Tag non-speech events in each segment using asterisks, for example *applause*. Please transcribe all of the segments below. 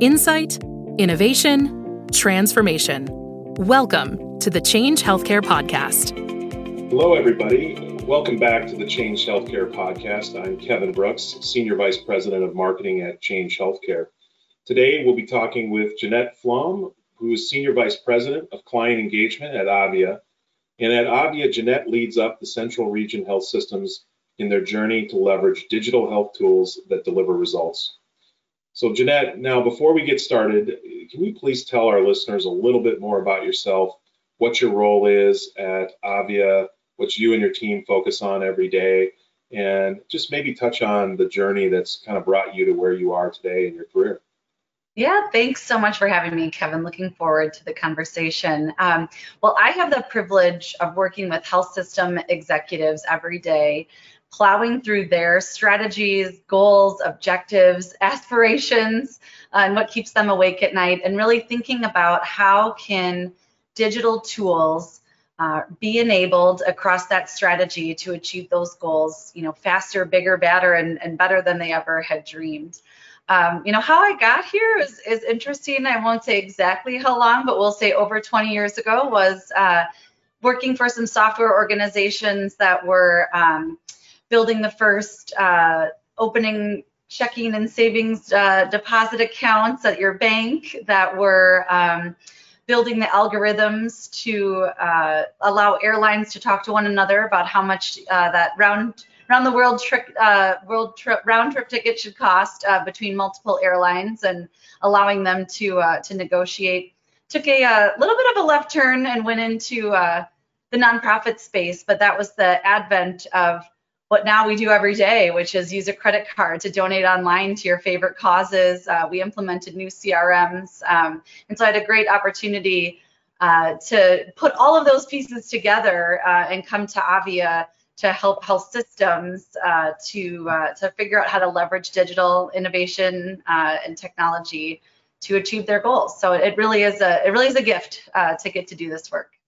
Insight, innovation, transformation. Welcome to the Change Healthcare Podcast. Hello, everybody. Welcome back to the Change Healthcare Podcast. I'm Kevin Brooks, Senior Vice President of Marketing at Change Healthcare. Today, we'll be talking with Jeanette Flom, who is Senior Vice President of Client Engagement at Avia. And at Avia, Jeanette leads up the Central Region Health Systems in their journey to leverage digital health tools that deliver results. So Jeanette, now before we get started, can you please tell our listeners a little bit more about yourself, what your role is at Avia, what you and your team focus on every day, and just maybe touch on the journey that's kind of brought you to where you are today in your career. Yeah, thanks so much for having me, Kevin. Looking forward to the conversation. Um, well, I have the privilege of working with health system executives every day plowing through their strategies, goals, objectives, *laughs* aspirations, uh, and what keeps them awake at night, and really thinking about how can digital tools uh, be enabled across that strategy to achieve those goals, you know, faster, bigger, better, and, and better than they ever had dreamed. Um, you know, how I got here is, is interesting. I won't say exactly how long, but we'll say over 20 years ago was uh, working for some software organizations that were um, building the first uh, opening checking and savings uh, deposit accounts at your bank that were um, building the algorithms to uh, allow airlines to talk to one another about how much uh, that round round the world trip uh, world trip round trip ticket should cost uh, between multiple airlines and allowing them to to negotiate. Took a, a, little bit of a left turn and went into the nonprofit space, but that was the advent of what now we do every day, which is use a credit card to donate online to your favorite causes. Uh, we implemented new CRMs. Um, and so I had a great opportunity uh, to put all of those pieces together uh, and come to Avia to help health systems uh, to, uh, to figure out how to leverage digital innovation uh, and technology to achieve their goals. So it really is a, it really is a gift to get to do this work.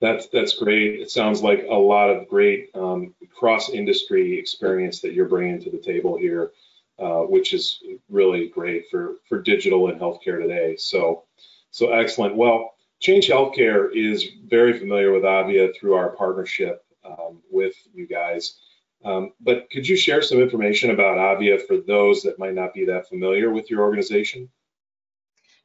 That's that's great. It sounds like a lot of great um, cross-industry experience that you're bringing to the table here, uh, which is really great for for digital and healthcare today. So, so excellent. Well, Change Healthcare is very familiar with Avia through our partnership um, with you guys. Um, but could you share some information about Avia for those that might not be that familiar with your organization?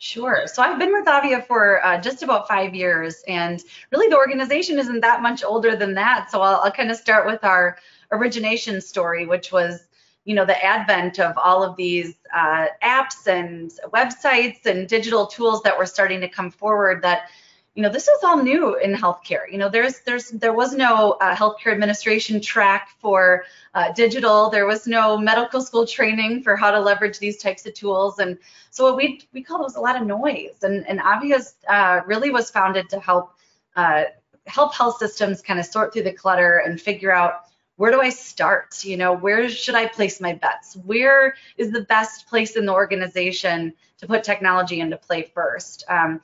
Sure. So I've been with Avia for uh, just about five years, and really the organization isn't that much older than that. So I'll, I'll kind of start with our origination story, which was, you know, the advent of all of these uh, apps and websites and digital tools that were starting to come forward that you know this is all new in healthcare you know there's there's there was no uh, healthcare administration track for uh, digital there was no medical school training for how to leverage these types of tools and so what we we call those a lot of noise and and Avia's uh, really was founded to help uh, help health systems kind of sort through the clutter and figure out where do I start? You know, where should I place my bets? Where is the best place in the organization to put technology into play first? Um,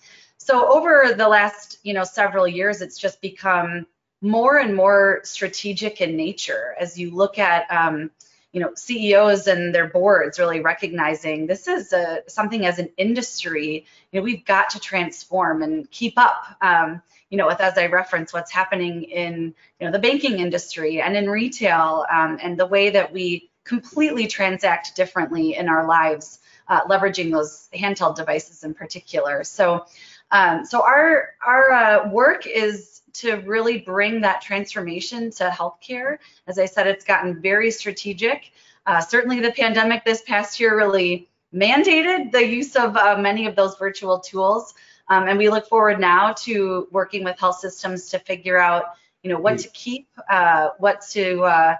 so over the last, you know, several years, it's just become more and more strategic in nature as you look at, um, you know, CEOs and their boards really recognizing this is a, something as an industry, you know, we've got to transform and keep up. Um, you know, with as I reference what's happening in, you know, the banking industry and in retail, um, and the way that we completely transact differently in our lives, uh, leveraging those handheld devices in particular. So um, so our our uh, work is to really bring that transformation to healthcare. As I said, it's gotten very strategic. Uh, certainly, the pandemic this past year really mandated the use of uh, many of those virtual tools, um, and we look forward now to working with health systems to figure out, you know, what to keep, uh, what to uh,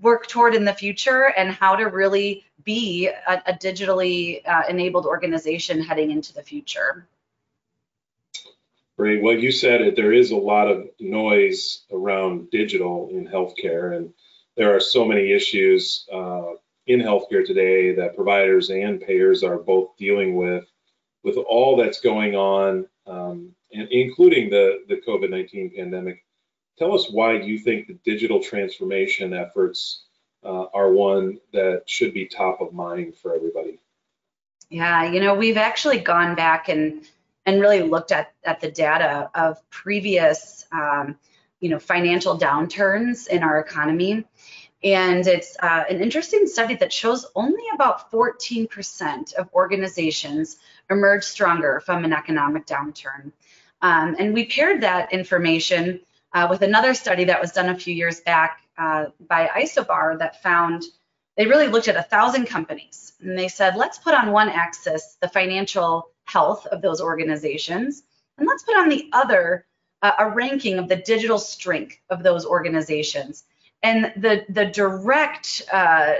work toward in the future, and how to really be a, a digitally uh, enabled organization heading into the future. Great. Well, you said it. There is a lot of noise around digital in healthcare, and there are so many issues uh, in healthcare today that providers and payers are both dealing with, with all that's going on, um, and including the the COVID-19 pandemic. Tell us why do you think the digital transformation efforts uh, are one that should be top of mind for everybody. Yeah, you know, we've actually gone back and and really looked at at the data of previous, um, you know, financial downturns in our economy, and it's uh, an interesting study that shows only about 14% of organizations emerge stronger from an economic downturn. Um, and we paired that information uh, with another study that was done a few years back uh, by Isobar that found they really looked at a thousand companies and they said, let's put on one axis the financial health of those organizations, and let's put on the other uh, a ranking of the digital strength of those organizations. And the the direct uh,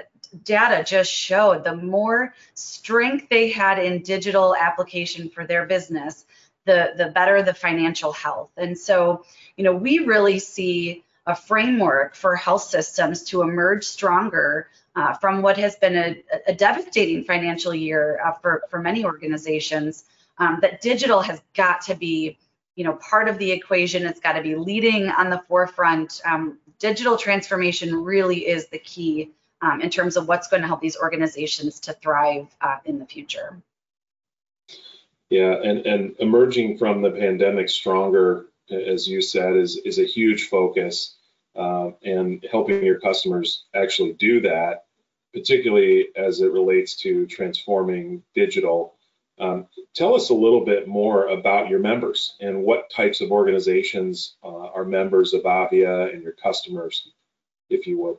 data just showed the more strength they had in digital application for their business, the the better the financial health. And so, you know, we really see a framework for health systems to emerge stronger uh, from what has been a, a devastating financial year uh, for, for many organizations. Um, that digital has got to be, you know, part of the equation. It's got to be leading on the forefront. Um, digital transformation really is the key um, in terms of what's going to help these organizations to thrive uh, in the future. Yeah, and, and emerging from the pandemic stronger, as you said, is, is a huge focus. Uh, and helping your customers actually do that, particularly as it relates to transforming digital. Um, tell us a little bit more about your members and what types of organizations uh, are members of Avia and your customers, if you would.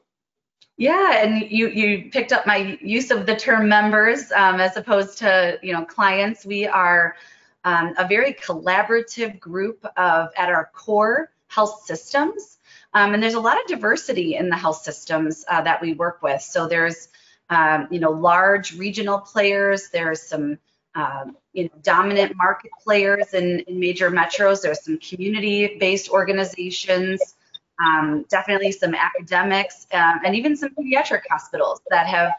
Yeah, and you you picked up my use of the term members um, as opposed to you know clients. We are um, a very collaborative group of at our core health systems, um, and there's a lot of diversity in the health systems uh, that we work with. So there's um, you know large regional players. There's some um, you know, dominant market players in, in major metros. There's some community-based organizations um, definitely some academics, um, and even some pediatric hospitals that have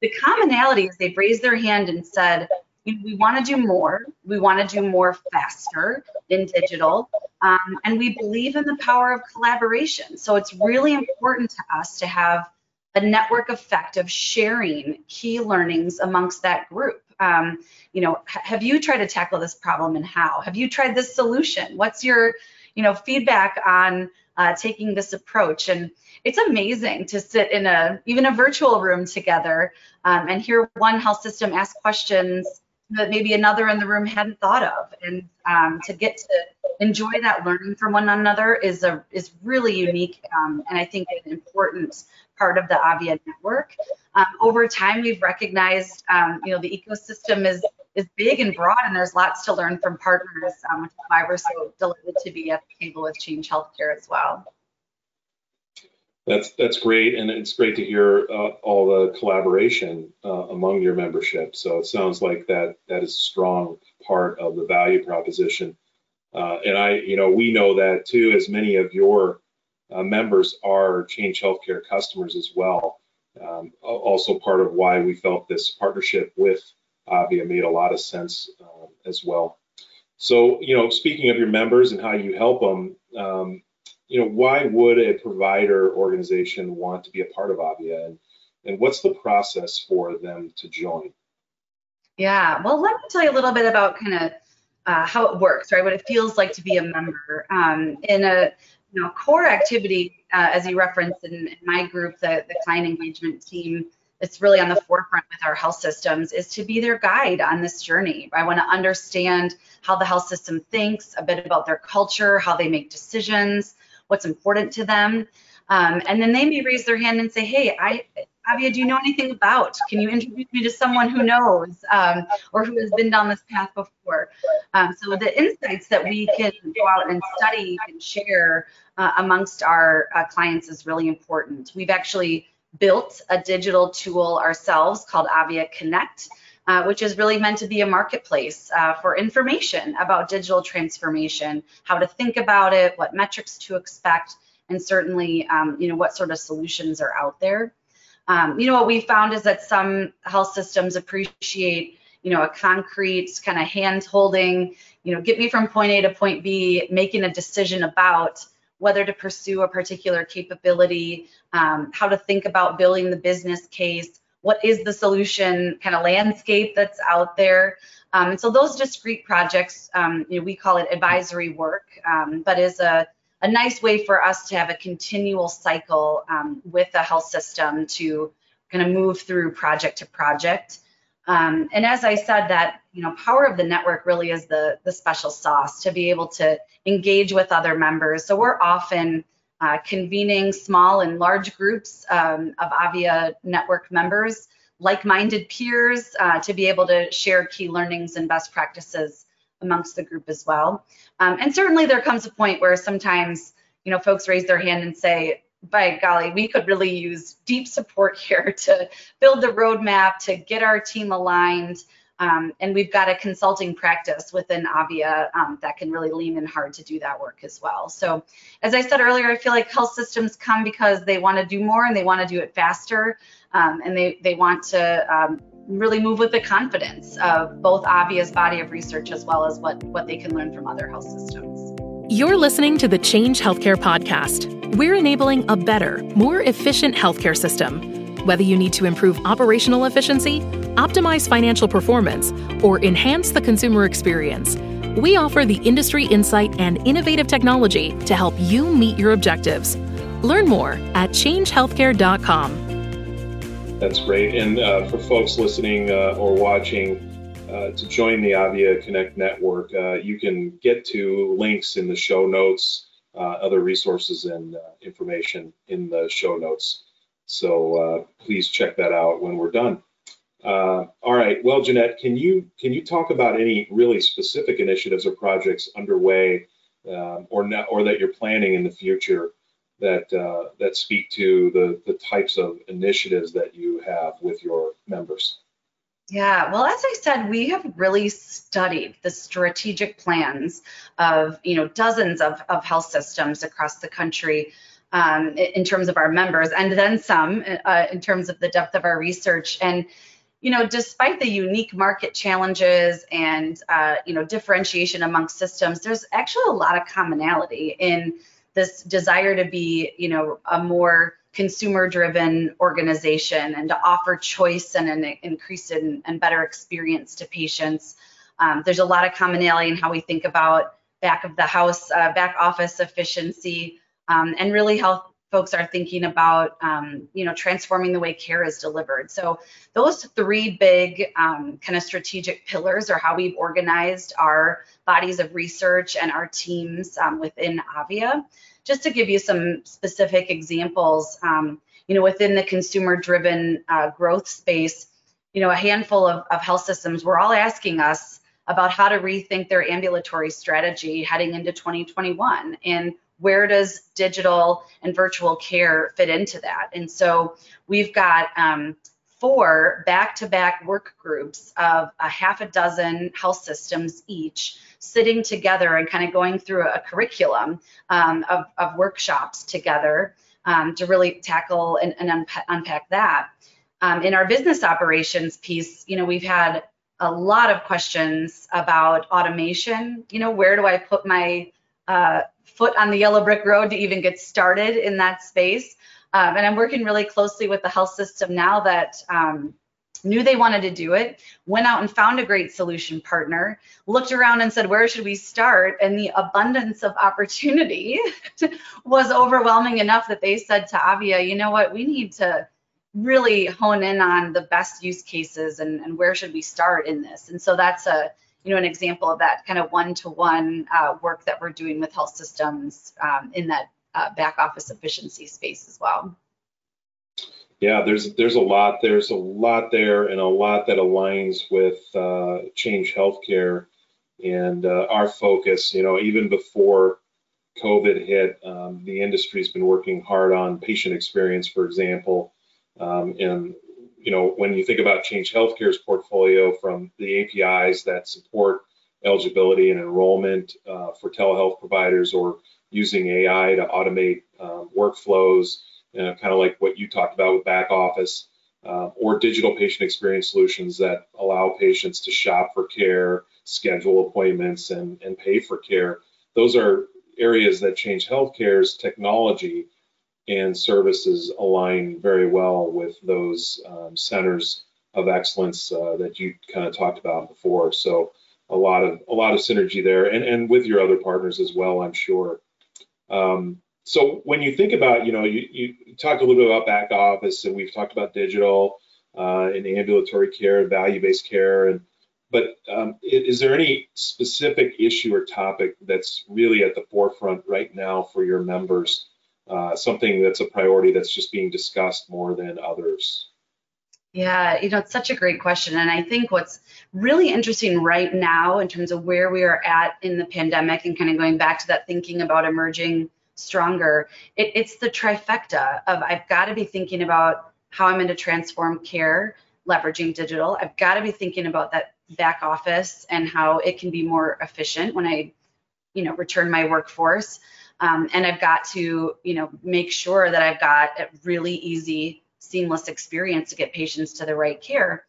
the commonality is they've raised their hand and said, we want to do more. We want to do more faster in digital. Um, and we believe in the power of collaboration. So it's really important to us to have a network effect of sharing key learnings amongst that group. Um, you know, have you tried to tackle this problem and how? Have you tried this solution? What's your, you know, feedback on uh, taking this approach. And it's amazing to sit in a even a virtual room together um, and hear one health system ask questions that maybe another in the room hadn't thought of. And um, to get to enjoy that learning from one another is a is really unique um, and I think an important part of the Avia network. Um, over time, we've recognized, um, you know, the ecosystem is is big and broad, and there's lots to learn from partners, um, which is why we're so delighted to be at the table with Change Healthcare as well. That's that's great, and it's great to hear uh, all the collaboration uh, among your membership. So it sounds like that that is a strong part of the value proposition. Uh, and I, you know, we know that too, as many of your uh, members are Change Healthcare customers as well. Um, also part of why we felt this partnership with Avia made a lot of sense uh, as well. So, you know, speaking of your members and how you help them, um, you know, why would a provider organization want to be a part of Avia, and and what's the process for them to join? Yeah, well, let me tell you a little bit about kind of uh, how it works, right? What it feels like to be a member um, in a you know core activity, uh, as you referenced in, in my group, the the client engagement team it's really on the forefront with our health systems is to be their guide on this journey. I want to understand how the health system thinks, a bit about their culture, how they make decisions, what's important to them. Um, and then they may raise their hand and say, hey, I, Avia, do you know anything about? Can you introduce me to someone who knows um, or who has been down this path before? Um, so the insights that we can go out and study and share uh, amongst our uh, clients is really important. We've actually built a digital tool ourselves called Avia Connect, uh, which is really meant to be a marketplace uh, for information about digital transformation, how to think about it, what metrics to expect, and certainly, um, you know, what sort of solutions are out there. Um, you know, what we found is that some health systems appreciate, you know, a concrete kind of hand holding, you know, get me from point A to point B, making a decision about whether to pursue a particular capability, um, how to think about building the business case, what is the solution kind of landscape that's out there. Um, and so those discrete projects, um, you know, we call it advisory work, um, but is a, a nice way for us to have a continual cycle um, with the health system to kind of move through project to project. Um, and as I said, that you know, power of the network really is the the special sauce to be able to engage with other members. So we're often uh, convening small and large groups um, of Avia network members, like-minded peers, uh, to be able to share key learnings and best practices amongst the group as well. Um, and certainly there comes a point where sometimes you know folks raise their hand and say, by golly, we could really use deep support *laughs* here to build the roadmap, to get our team aligned. Um, and we've got a consulting practice within Avia um, that can really lean in hard to do that work as well. So, as I said earlier, I feel like health systems come because they want to do more and they want to do it faster, um, and they they want to um, really move with the confidence of both Avia's body of research as well as what what they can learn from other health systems. You're listening to the Change Healthcare podcast. We're enabling a better, more efficient healthcare system. Whether you need to improve operational efficiency, optimize financial performance, or enhance the consumer experience, we offer the industry insight and innovative technology to help you meet your objectives. Learn more at changehealthcare.com. That's great. And uh, for folks listening uh, or watching, uh, to join the Avia Connect network, uh, you can get to links in the show notes, uh, other resources and uh, information in the show notes. So uh, please check that out when we're done. all right. Well, Jeanette, can you can you talk about any really specific initiatives or projects underway, um, or not, or that you're planning in the future that that speak to the the types of initiatives that you have with your members? Yeah, well, as I said, we have really studied the strategic plans of, you know, dozens of, of health systems across the country um, in terms of our members, and then some uh, in terms of the depth of our research. And, you know, despite the unique market challenges and, uh, you know, differentiation amongst systems, there's actually a lot of commonality in this desire to be, you know, a more consumer driven organization and to offer choice and an increased and, and better experience to patients. Um, there's a lot of commonality in how we think about back of the house, uh, back office efficiency, um, and really how folks are thinking about, um, you know, transforming the way care is delivered. So those three big um, kind of strategic pillars are how we've organized our bodies of research and our teams um, within Avia just to give you some specific examples, um, you know, within the consumer-driven uh, growth space, you know, a handful of, of health systems were all asking us about how to rethink their ambulatory strategy heading into 2021 and where does digital and virtual care fit into that and so we've got um, four back-to-back work groups of a half a dozen health systems each sitting together and kind of going through a curriculum um, of, of, workshops together um, to really tackle and, and unpa unpack that. Um, in our business operations piece, you know, we've had a lot of questions about automation. You know, where do I put my uh, foot on the yellow brick road to even get started in that space? Um, and I'm working really closely with the health system now that um, knew they wanted to do it, went out and found a great solution partner, looked around and said, where should we start? And the abundance of opportunity *laughs* was overwhelming enough that they said to Avia, you know what, we need to really hone in on the best use cases and, and where should we start in this. And so that's a, you know, an example of that kind of one-to-one uh, work that we're doing with health systems um, in that uh, back office efficiency space as well yeah, there's there's a lot there's a lot there and a lot that aligns with uh, Change Healthcare and uh, our focus. You know, even before COVID hit, um, the industry's been working hard on patient experience, for example. Um, and you know, when you think about Change Healthcare's portfolio from the APIs that support eligibility and enrollment uh, for telehealth providers or using AI to automate um, workflows uh, kind of like what you talked about with back office, uh, or digital patient experience solutions that allow patients to shop for care, schedule appointments, and, and pay for care. Those are areas that Change Healthcare's technology and services align very well with those um, centers of excellence uh, that you kind of talked about before. So a lot of a lot of synergy there, and and with your other partners as well, I'm sure. Um, so when you think about, you know, you, you talked a little bit about back office, and we've talked about digital uh, and ambulatory care, value-based care, and but um, is there any specific issue or topic that's really at the forefront right now for your members? Uh, something that's a priority that's just being discussed more than others? Yeah, you know, it's such a great question. And I think what's really interesting right now in terms of where we are at in the pandemic and kind of going back to that thinking about emerging stronger, it, it's the trifecta of I've got to be thinking about how I'm going to transform care, leveraging digital. I've got to be thinking about that back office and how it can be more efficient when I, you know, return my workforce. Um, and I've got to, you know, make sure that I've got a really easy, seamless experience to get patients to the right care.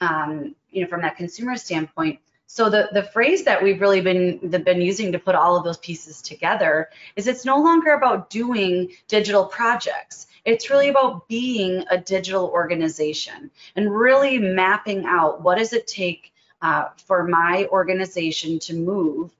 Um, you know, from that consumer standpoint. So the, the phrase that we've really been been using to put all of those pieces together is it's no longer about doing digital projects. It's really about being a digital organization and really mapping out what does it take uh, for my organization to move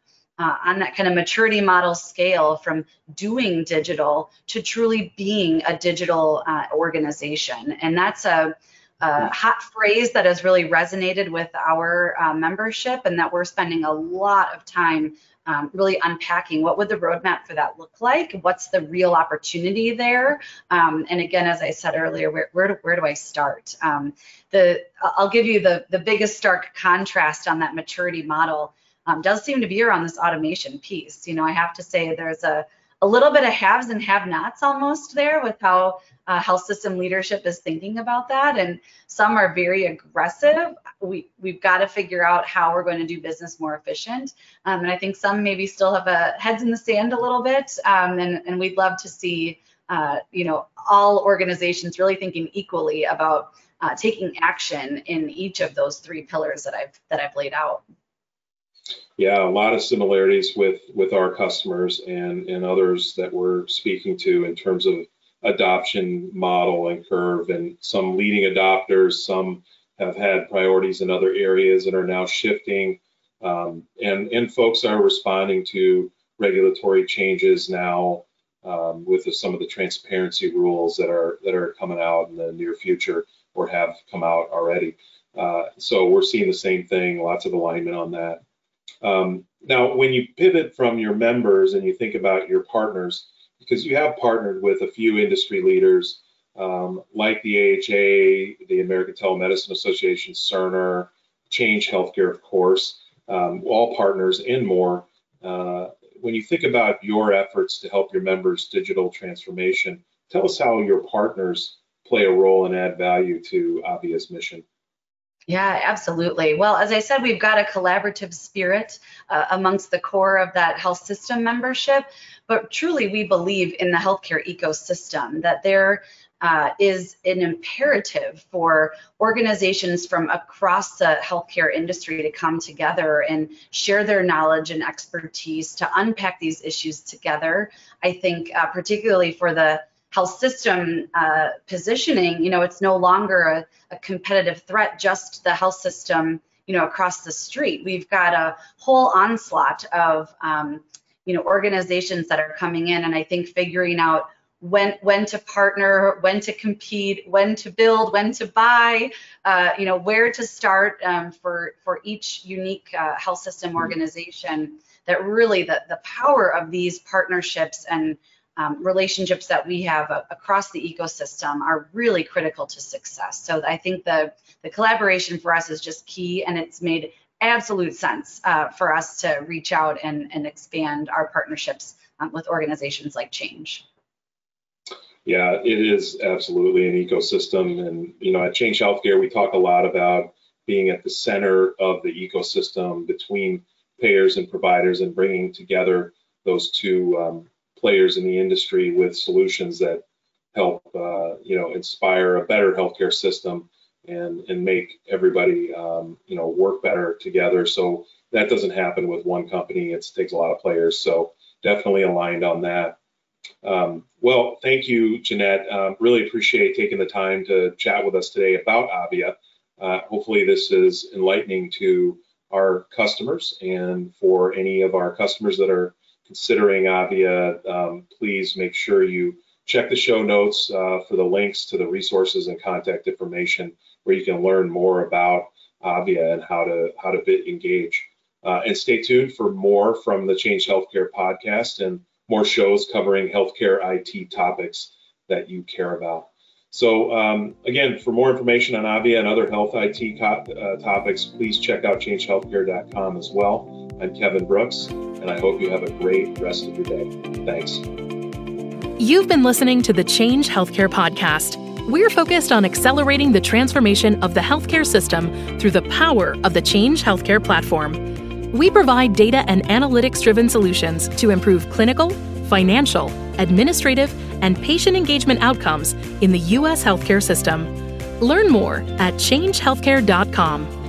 uh, on that kind of maturity model scale from doing digital to truly being a digital uh, organization. And that's a, a, hot phrase that has really resonated with our uh, membership and that we're spending a lot of time um, really unpacking what would the roadmap for that look like? What's the real opportunity there? Um, and again, as I said earlier, where, where, do, where do I start? Um, the I'll give you the, the biggest stark contrast on that maturity model um, does seem to be around this automation piece. You know, I have to say there's a, a little bit of haves and have-nots almost there with how uh, health system leadership is thinking about that. And some are very aggressive. We, we've got to figure out how we're going to do business more efficient. Um, and I think some maybe still have a heads in the sand a little bit. Um, and, and we'd love to see, uh, you know, all organizations really thinking equally about uh, taking action in each of those three pillars that I've that I've laid out. Yeah, a lot of similarities with with our customers and and others that we're speaking to in terms of adoption model and curve and some leading adopters, some have had priorities in other areas and are now shifting. Um, and, and folks are responding to regulatory changes now um, with the, some of the transparency rules that are that are coming out in the near future or have come out already. Uh, so we're seeing the same thing, lots of alignment on that. Um, now, when you pivot from your members and you think about your partners, because you have partnered with a few industry leaders um, like the AHA, the American Telemedicine Association, Cerner, Change Healthcare, of course, um, all partners and more. Uh, when you think about your efforts to help your members' digital transformation, tell us how your partners play a role and add value to Avia's mission. Yeah, absolutely. Well, as I said, we've got a collaborative spirit uh, amongst the core of that health system membership, but truly we believe in the healthcare ecosystem, that there uh, is an imperative for organizations from across the healthcare industry to come together and share their knowledge and expertise to unpack these issues together. I think, uh, particularly for the health system uh, positioning, you know, it's no longer a, a, competitive threat, just the health system, you know, across the street. We've got a whole onslaught of, um, you know, organizations that are coming in, and I think figuring out when when to partner, when to compete, when to build, when to buy, uh, you know, where to start um, for for each unique uh, health system mm-hmm. organization. That really the the power of these partnerships and um, relationships that we have uh, across the ecosystem are really critical to success. So I think the, the collaboration for us is just key and it's made absolute sense uh, for us to reach out and, and expand our partnerships um, with organizations like Change. Yeah, it is absolutely an ecosystem. And, you know, at Change Healthcare, we talk a lot about being at the center of the ecosystem between payers and providers and bringing together those two um, players in the industry with solutions that help uh, you know inspire a better healthcare system and and make everybody um, you know work better together. So that doesn't happen with one company. It takes a lot of players. So definitely aligned on that. Um, well, thank you, Jeanette. Um, really appreciate taking the time to chat with us today about Avia. Uh, hopefully, this is enlightening to our customers, and for any of our customers that are considering Avia, um, please make sure you check the show notes uh, for the links to the resources and contact information where you can learn more about Avia and how to how to engage. Uh, and stay tuned for more from the Change Healthcare podcast and more shows covering healthcare IT topics that you care about. So um, again, for more information on Avia and other health IT co- uh, topics, please check out changehealthcare.com as well. I'm Kevin Brooks, and I hope you have a great rest of your day. Thanks. You've been listening to the Change Healthcare podcast. We're focused on accelerating the transformation of the healthcare system through the power of the Change Healthcare platform. We provide data and analytics driven solutions to improve clinical, financial, administrative, and patient engagement outcomes in the U.S. healthcare system. Learn more at changehealthcare.com.